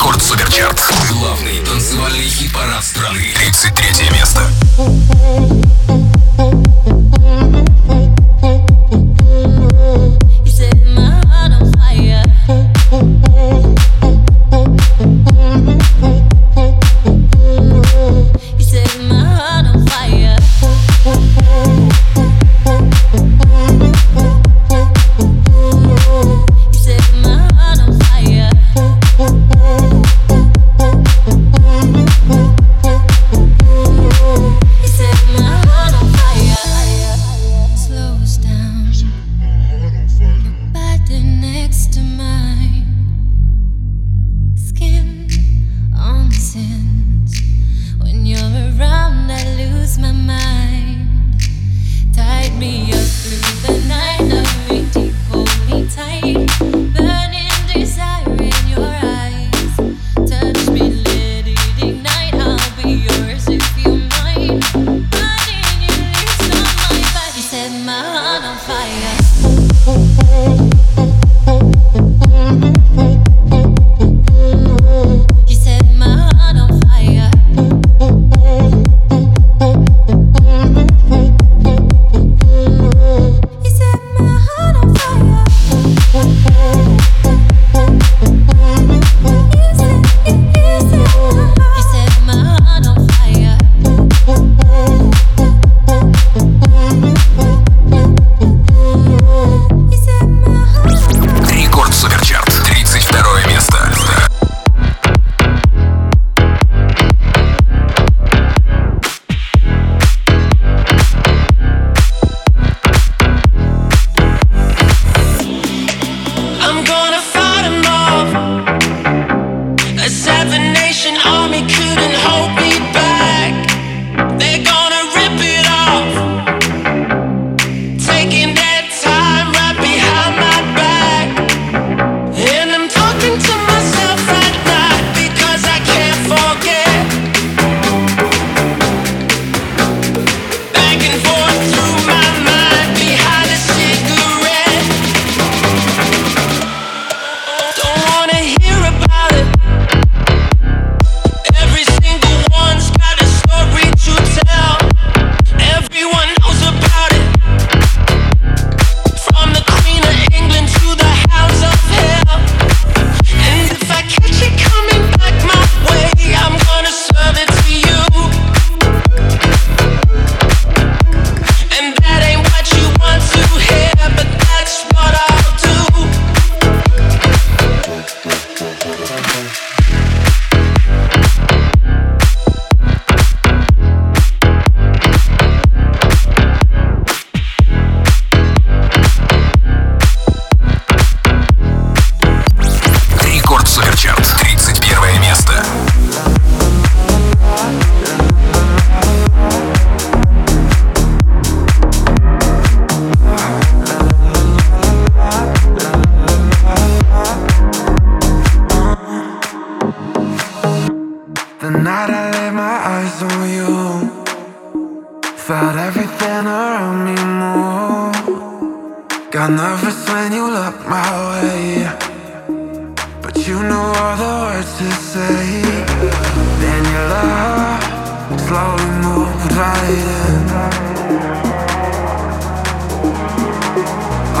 Рекорд Суперчарт. Главный танцевальный хит-парад страны. 33 место.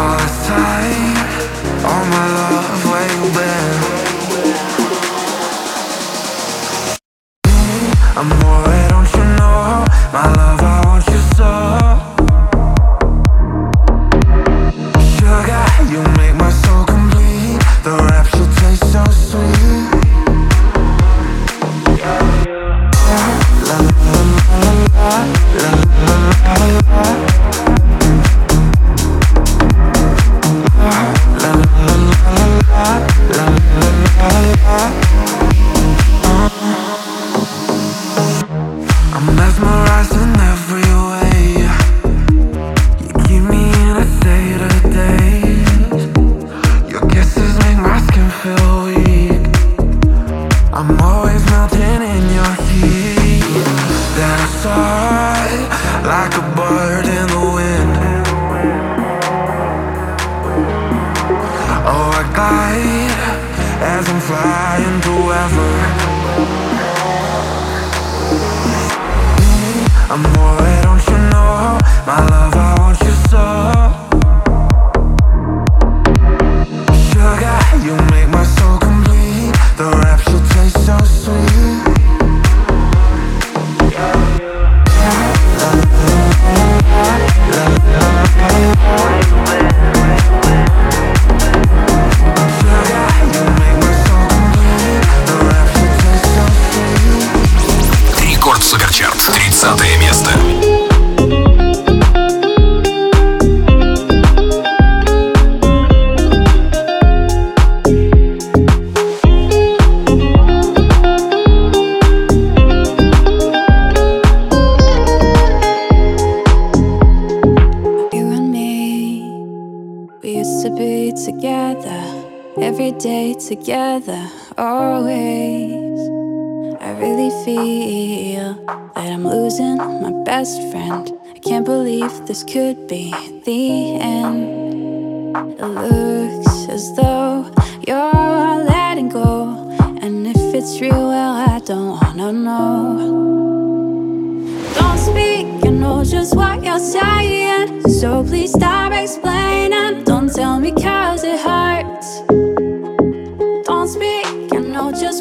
All time, all my love, where you been? I'm more every day together, always. I really feel that I'm losing my best friend. I can't believe this could be the end. It looks as though you're letting go, and if it's real, well, I don't wanna know. Don't speak, you know just what you're saying. So please stop explaining. Don't tell me cause it hurts.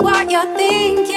what you're thinking.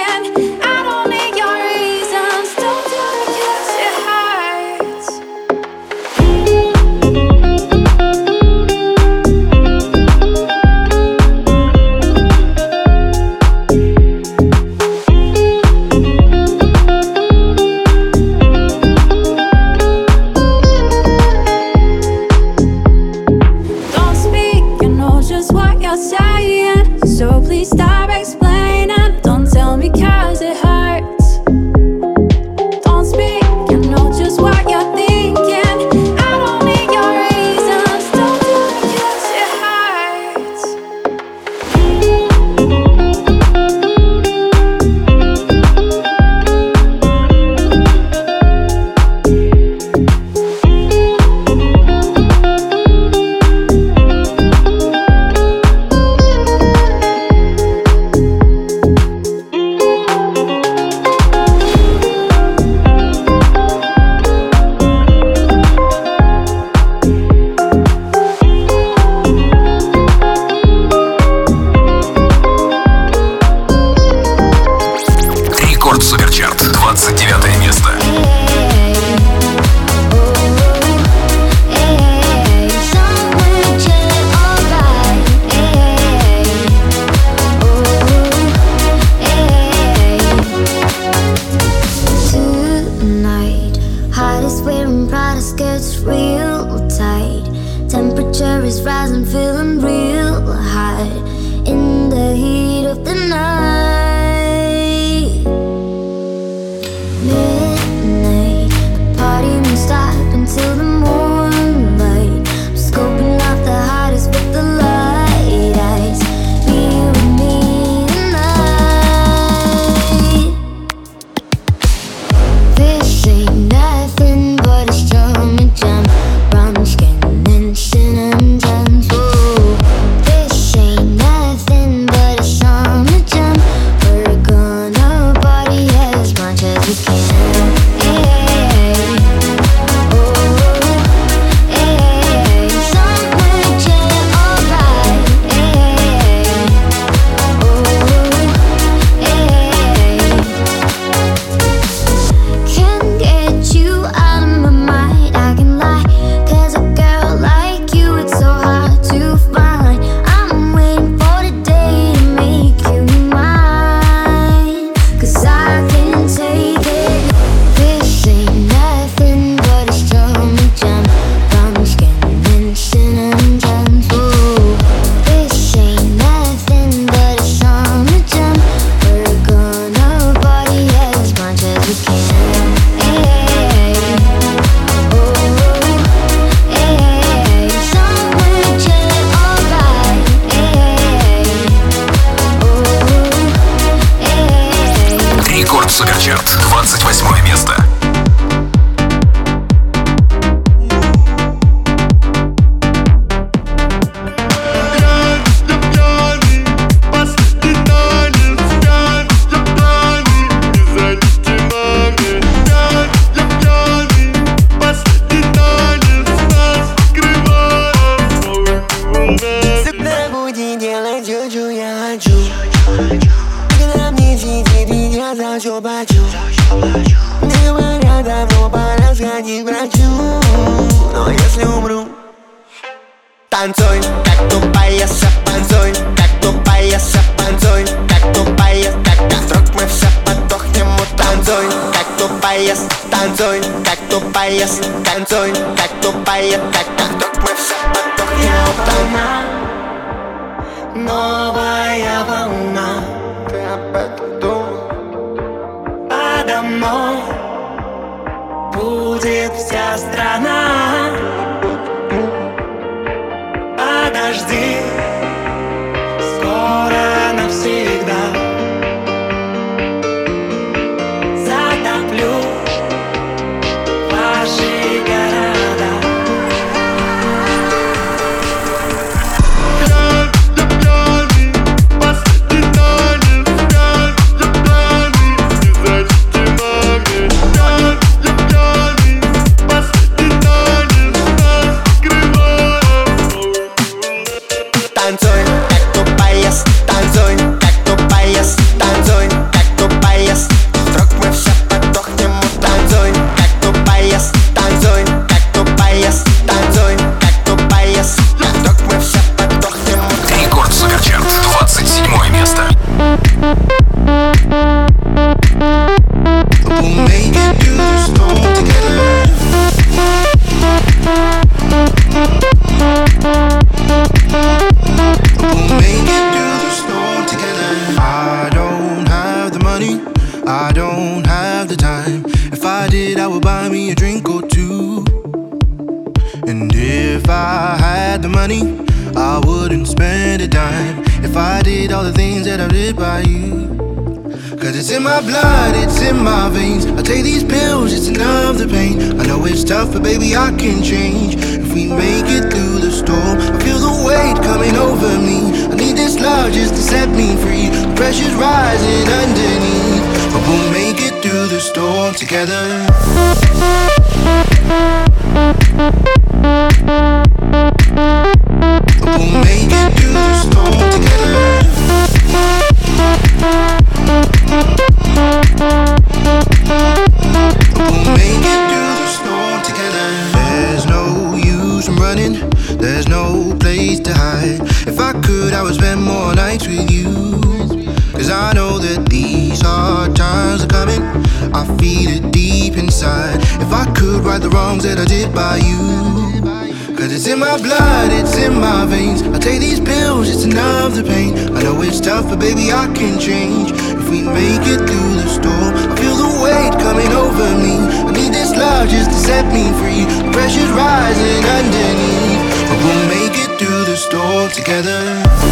together.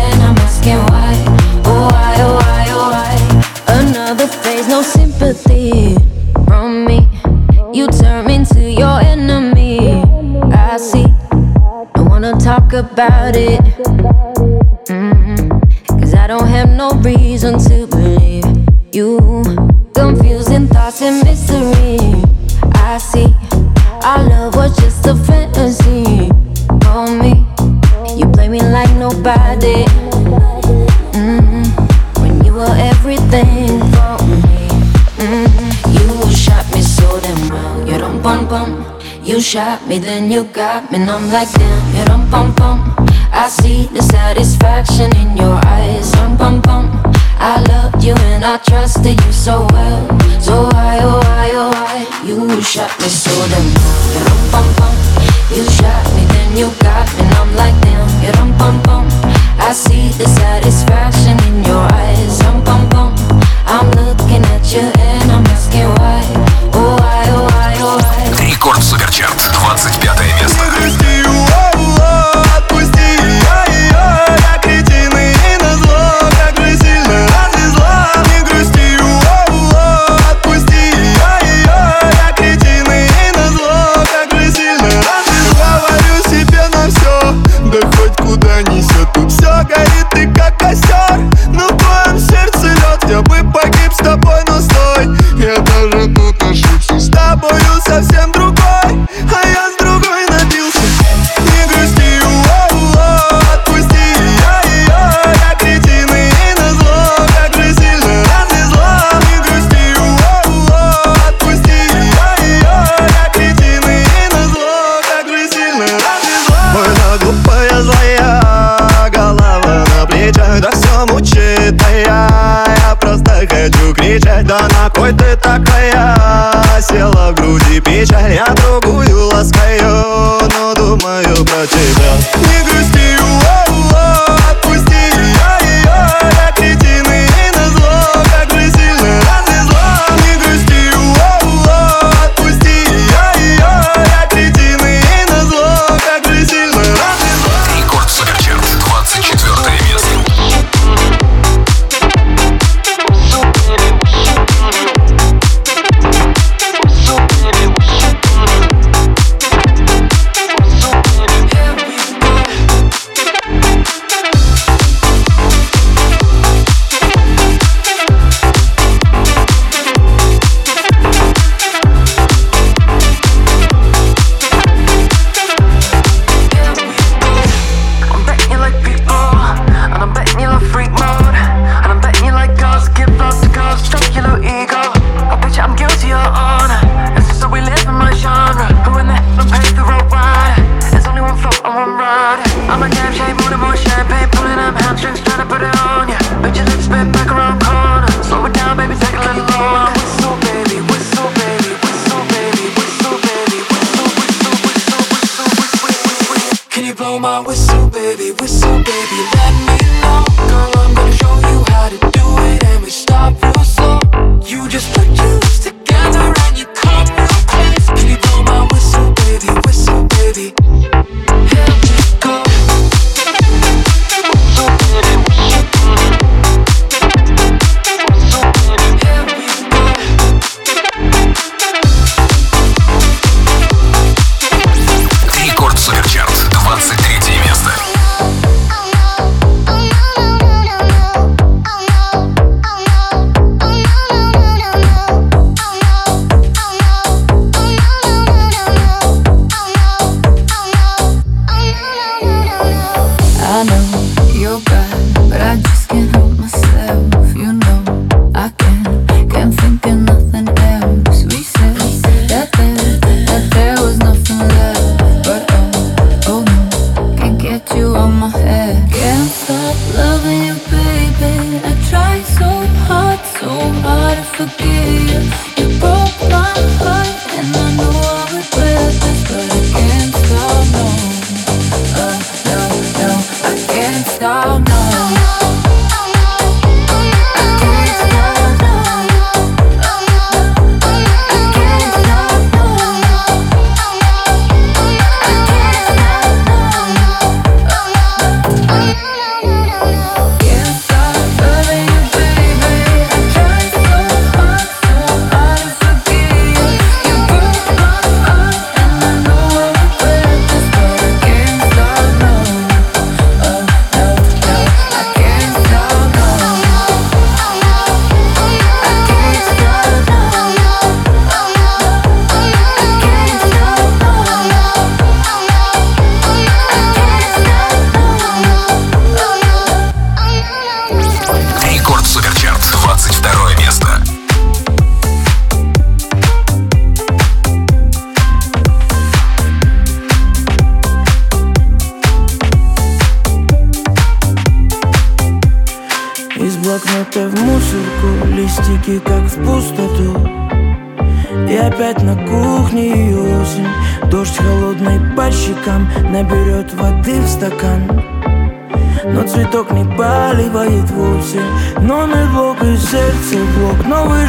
talk about it. Mm-hmm. Cause I don't have no reason to believe you. Confusing thoughts and mystery. I see You shot me, then you got me, and I'm like damn, you dum bum bum. I see the satisfaction in your eyes, dum bum bum. I loved you and I trusted you so well, so why oh why oh why you shot me so damn, you dum bum bum. You shot me, then you got me, and I'm like damn, you dum bum bum. I see the satisfaction in your eyes, dum bum bum. I'm looking at you and 25 да на кой ты так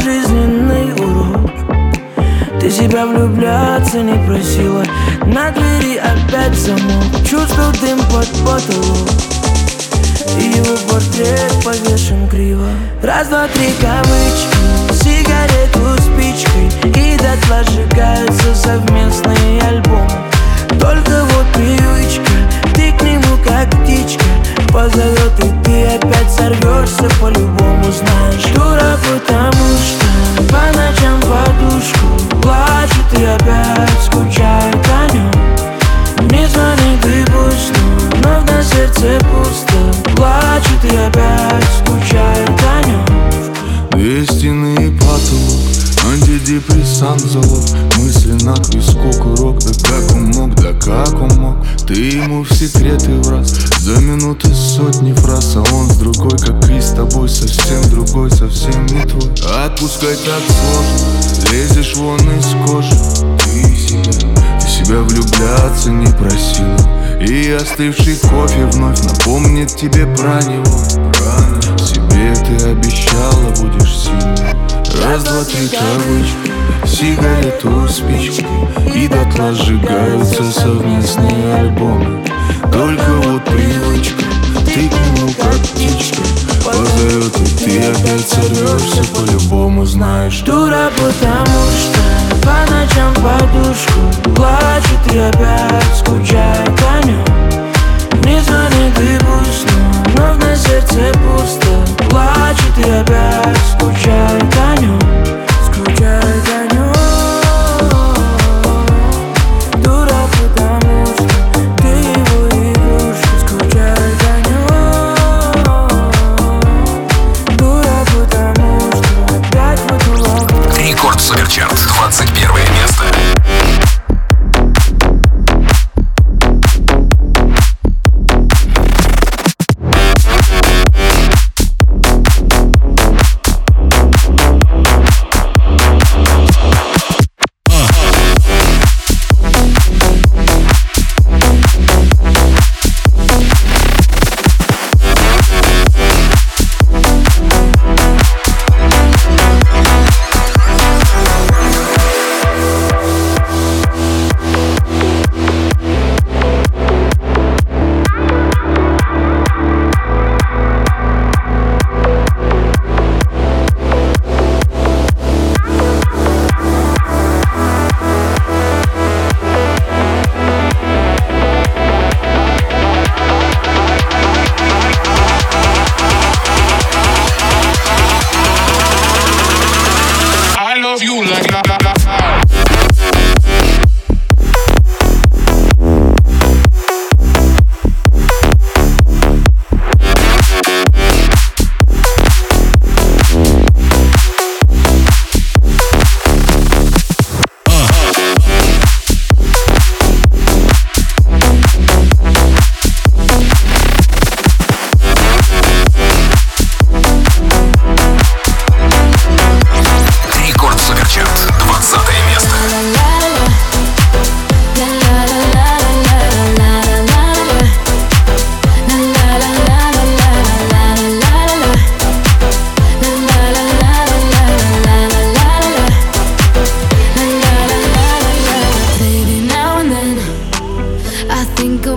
жизненный урок. Ты себя влюбляться не просила. На двери опять замок. Чувствую дым под потолок. И его портрет повешен криво. Раз, два, три кавычки. Сигарету спичкой И дотла сжигаются совместные альбомы. Только вот привычка. Ты к нему как птичка Позовет и ты опять сорвешься По-любому знаешь. Дура, потому что По ночам подушку Плачет и опять скучает о нем Не звонит и пусть, но на сердце пусто. Плачет и опять скучает о нем Две стены и потолок Антидепрессант залог Мысленно к виску курок Да как он мог, да как он мог? Ты ему в секреты в раз За минуты сотни фраз А он с другой, как и с тобой Совсем другой, совсем не твой. Отпускать так сложно Лезешь вон из кожи. Ты себя, ты себя влюбляться не просила. И остывший кофе вновь напомнит тебе про него. Себе ты обещала, будешь сильной Раз, два, три кавычки Сигарету, спички И дотла сжигаются совместные альбомы. Только вот привычка Ты к нему как птичка Позовет и ты опять сорвешься По-любому знаешь. Дура, потому что по ночам подушку Плачет и опять скучает о нем Не звонит и пусть, но на сердце пусто Плачет и опять скучает о нем Скучает о нем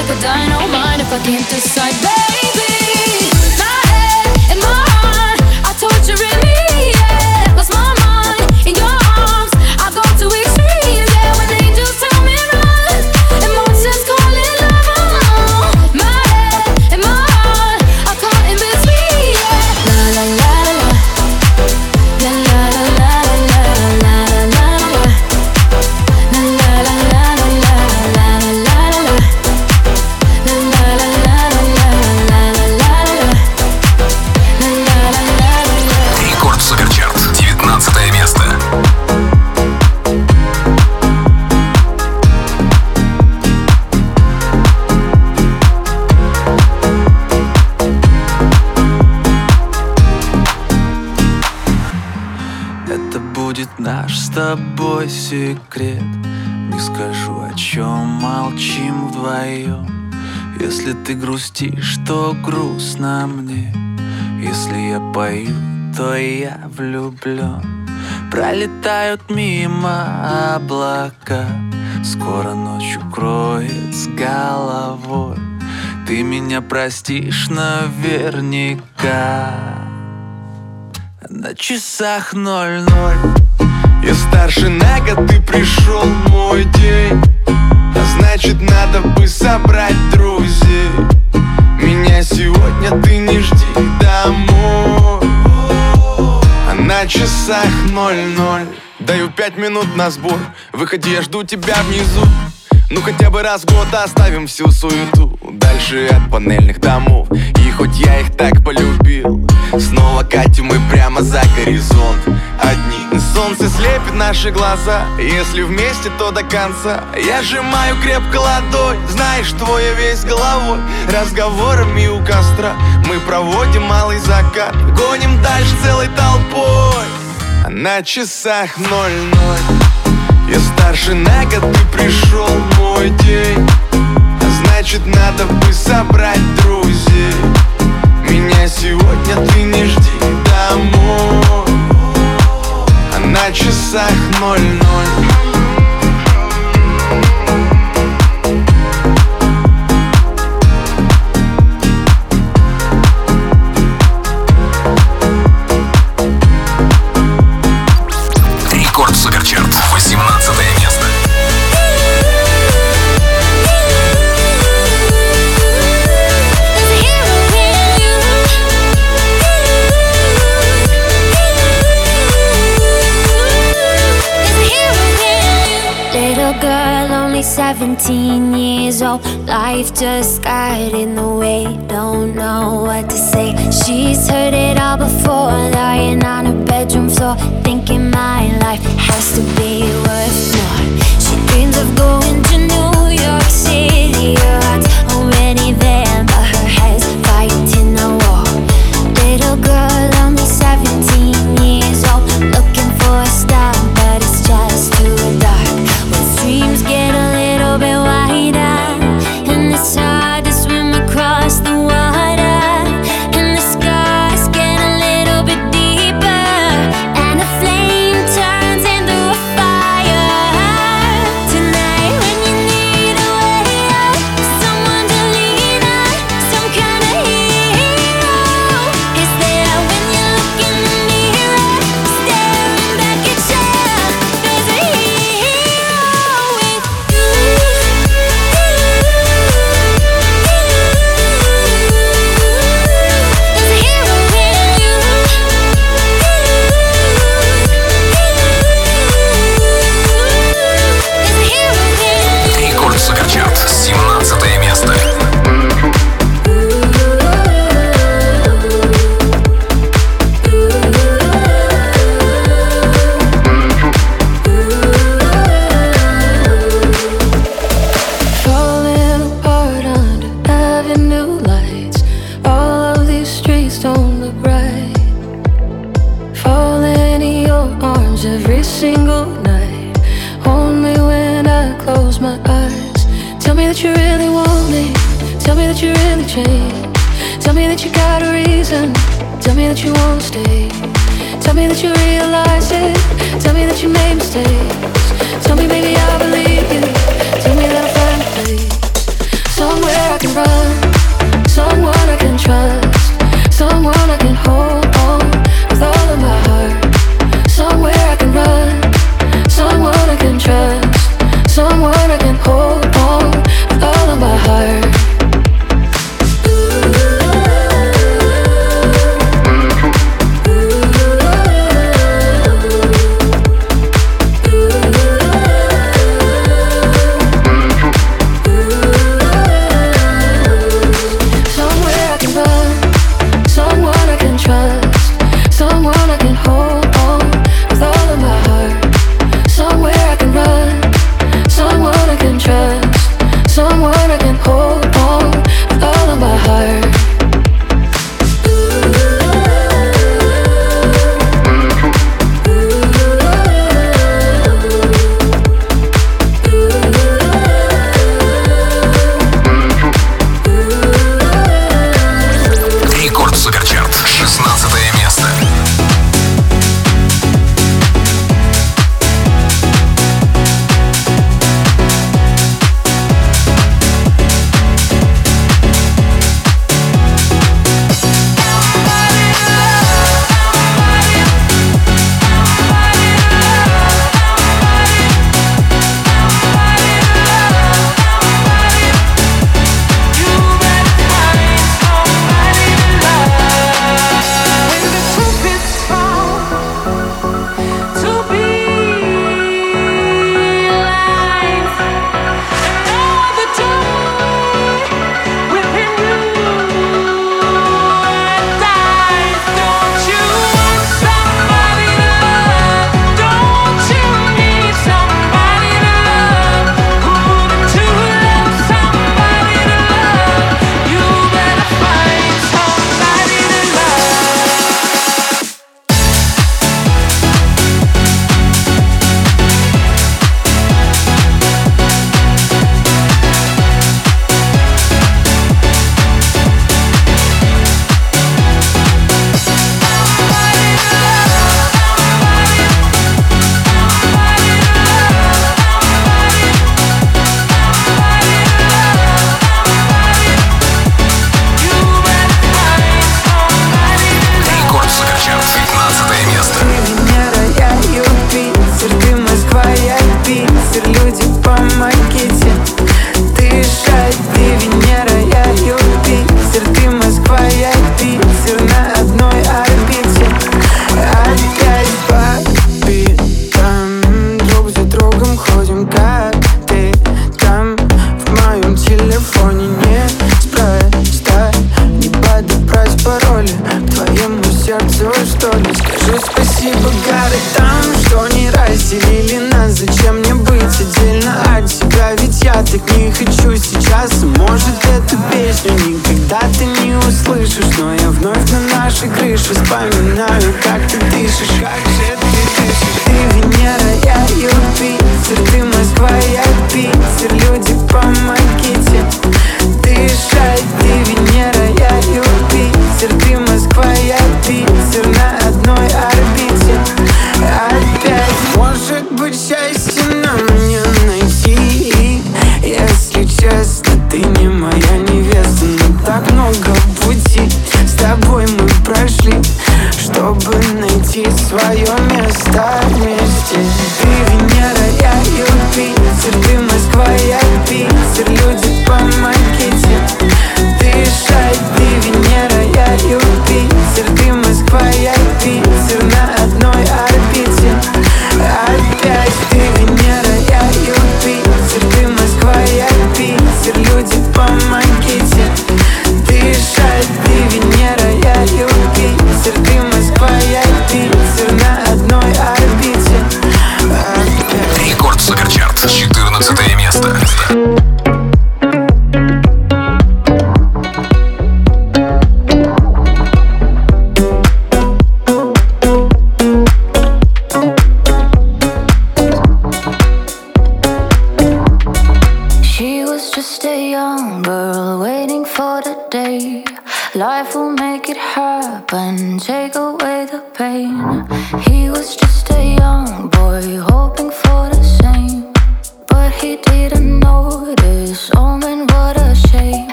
like a dynamite if I can't decide, baby. Тобой секрет. Не скажу, о чем молчим вдвоем Если ты грустишь, то грустно мне. Если я пою, то я влюблен Пролетают мимо облака. Скоро ночь укроет с головой. Ты меня простишь наверняка. На часах ноль-ноль Я старше на год, ты пришел мой день. А значит надо бы собрать друзей. Меня сегодня ты не жди домой. А на часах ноль-ноль. Даю пять минут на сбор. Выходи, я жду тебя внизу. Ну хотя бы раз в год оставим всю суету. Дальше от панельных домов. И хоть я их так полюбил Снова катим мы прямо за горизонт. Одни. Солнце слепит наши глаза. Если вместе, то до конца. Я сжимаю крепко ладонь. Знаешь, твоя весь головой. Разговорами у костра. Мы проводим малый закат. Гоним дальше целой толпой. На часах ноль-ноль. Я старше на год, ты пришел мой день. Значит надо бы собрать Меня сегодня ты не жди домой. А на часах ноль-ноль just got не услышишь Но я вновь на нашей крыше Вспоминаю, как ты дышишь Как же ты дышишь. Ты Венера, я Юпитер Ты Москва, я Питер. Люди, помогите Дышать. Ты Венера, я Юпитер Ты Москва, я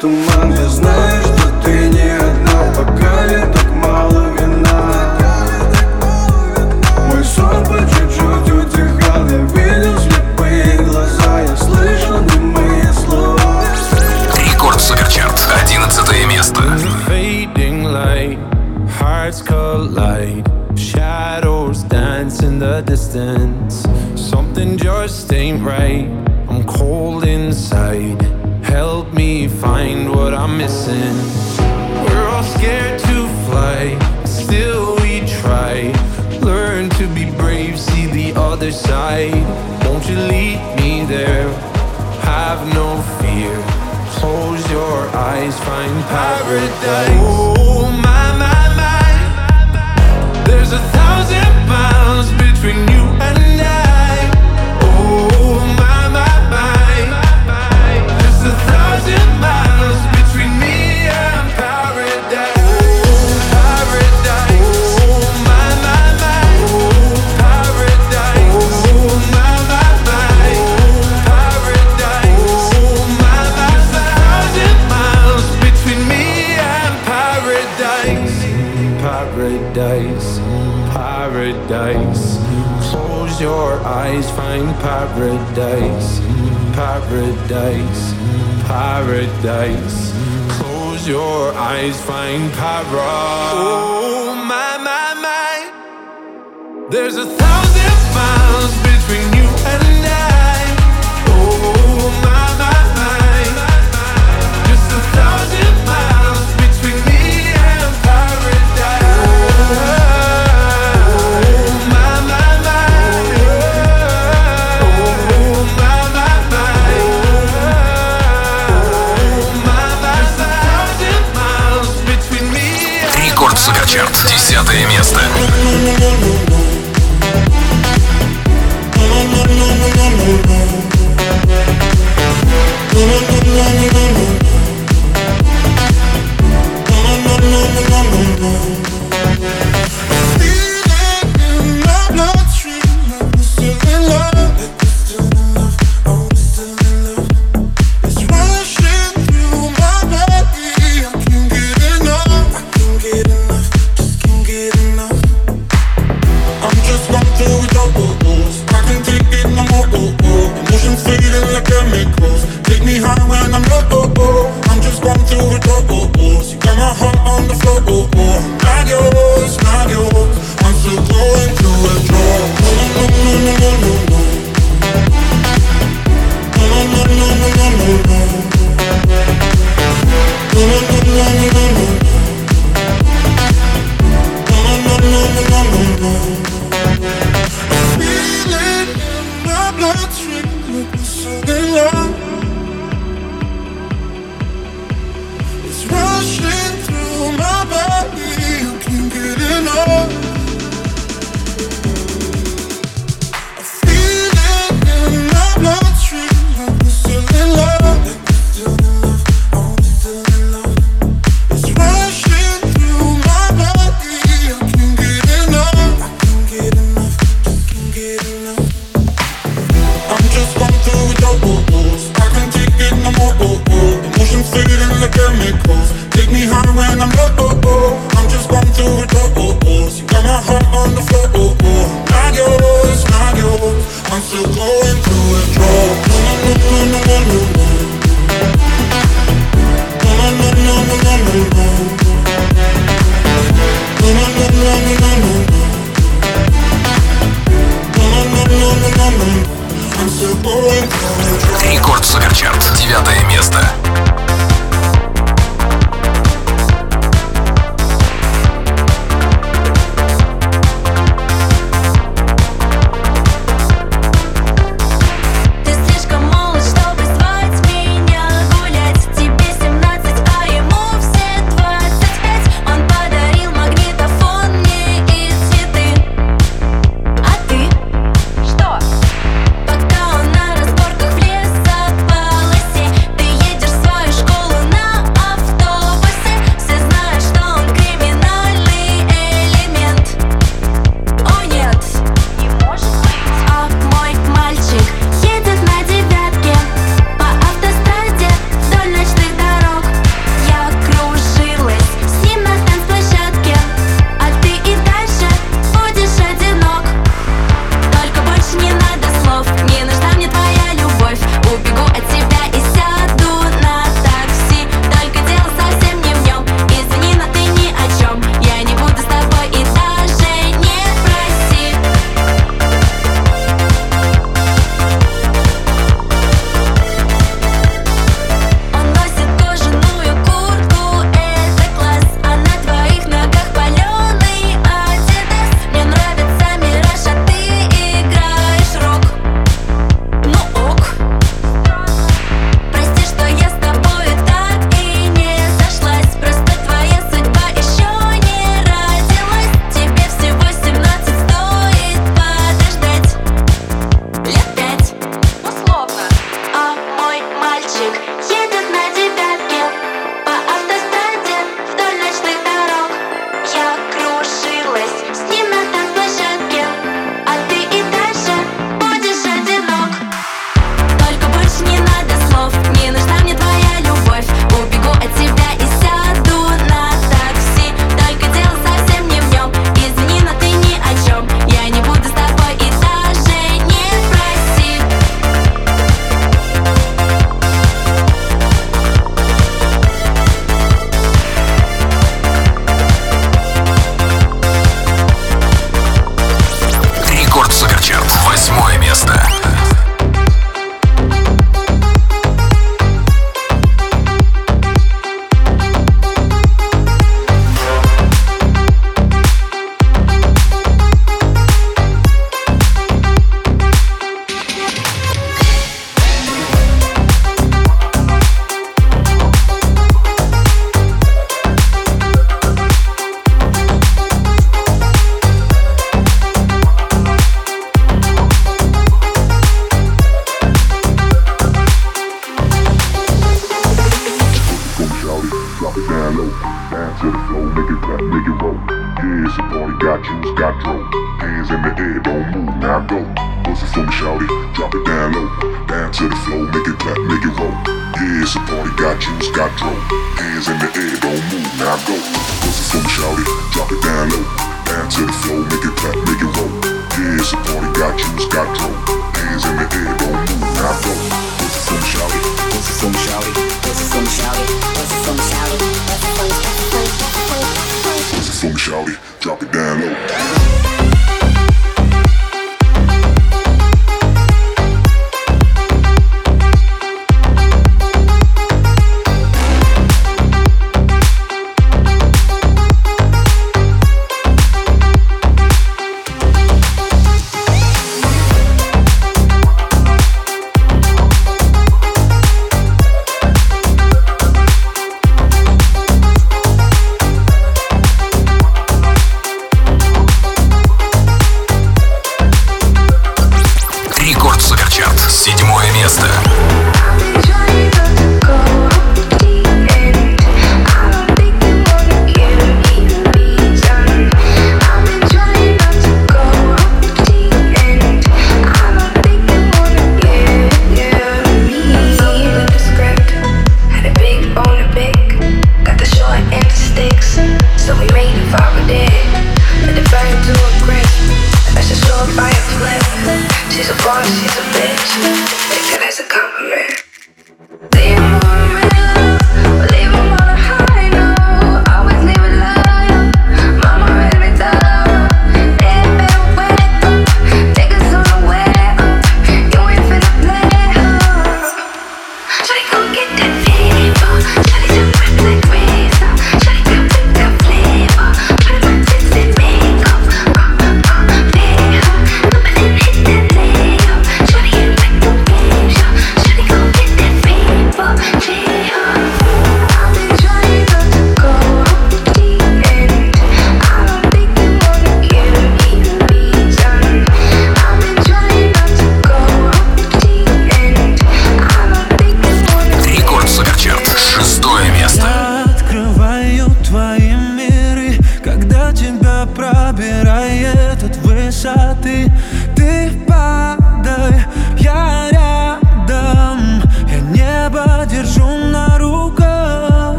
туман Я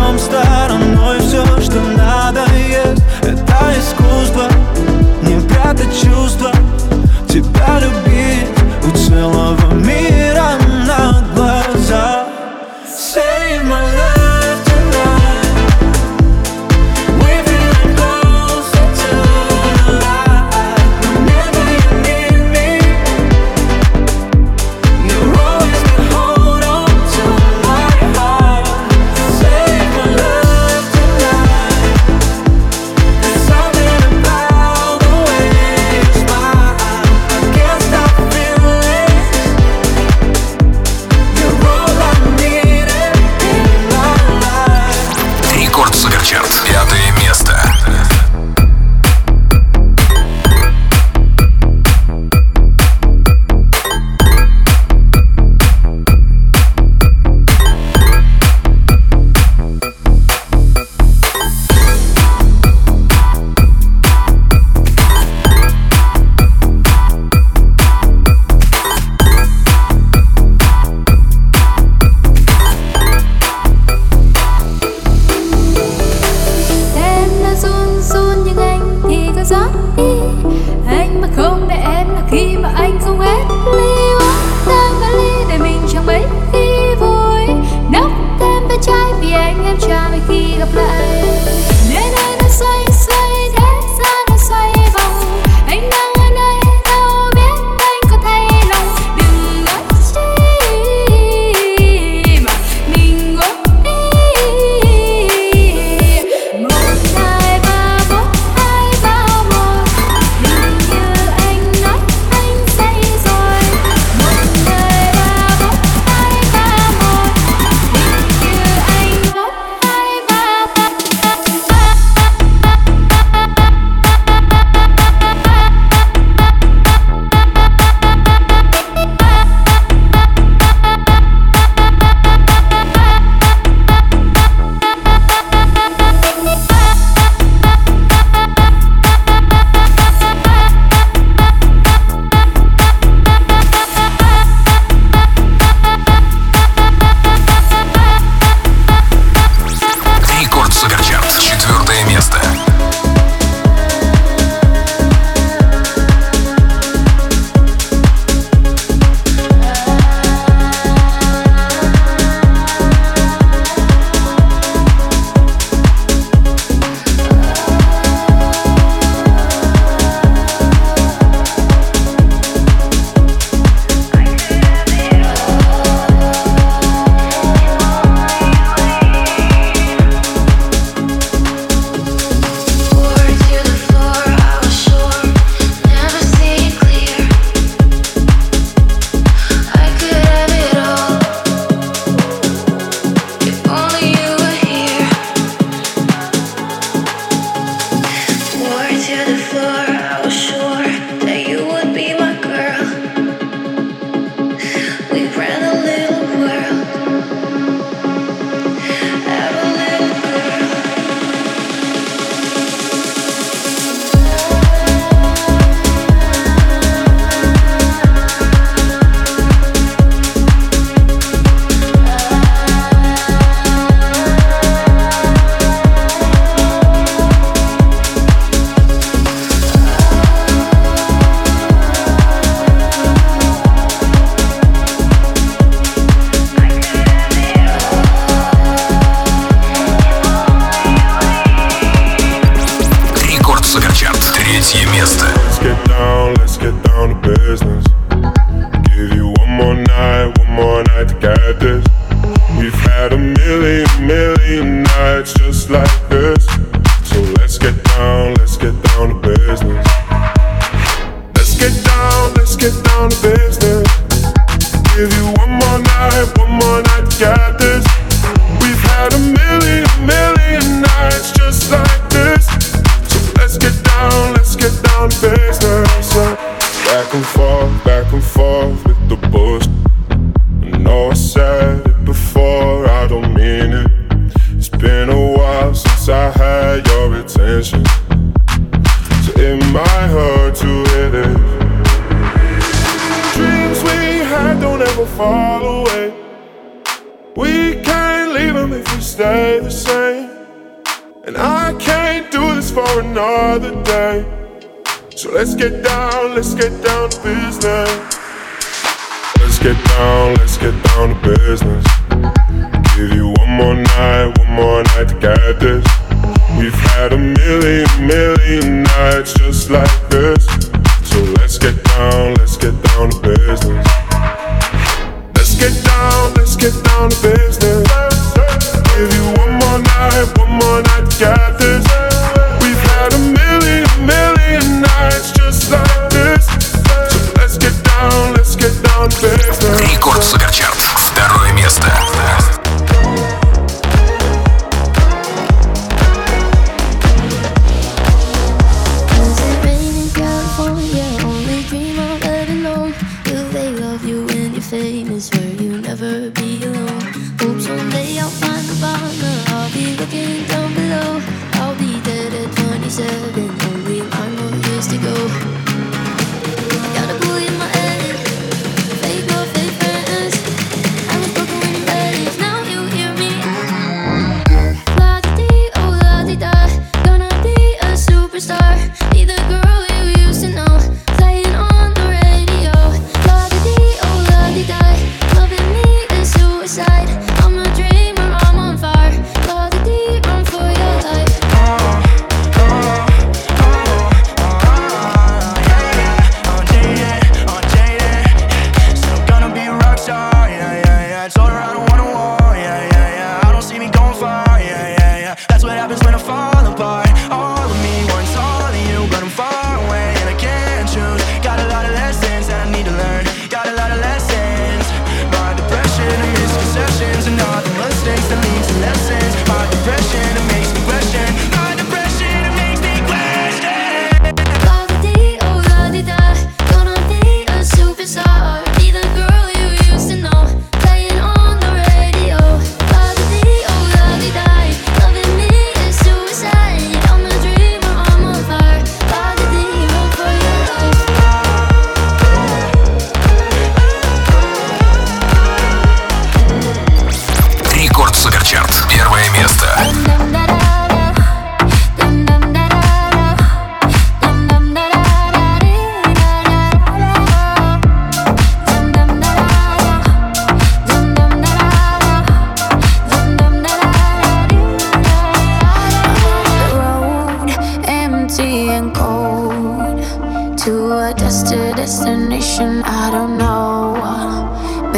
обойдем стороной все, что надо есть. Это искусство, не прятать чувства. Тебя любить у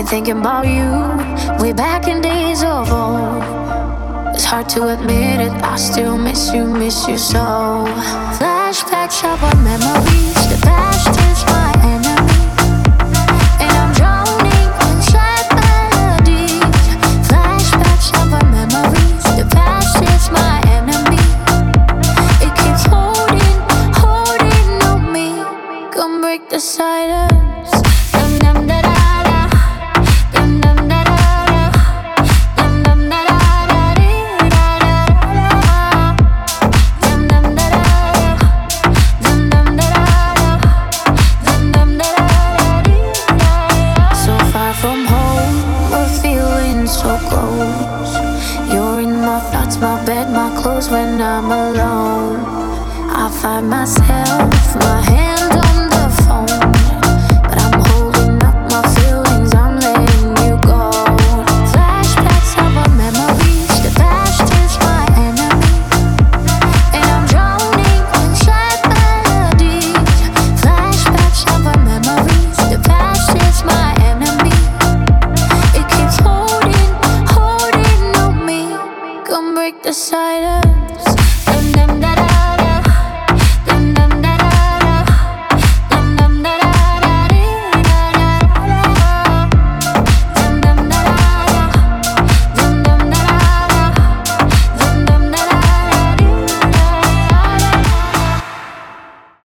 been thinking about you way back in days of old. It's hard to admit it, I still miss you, miss you so.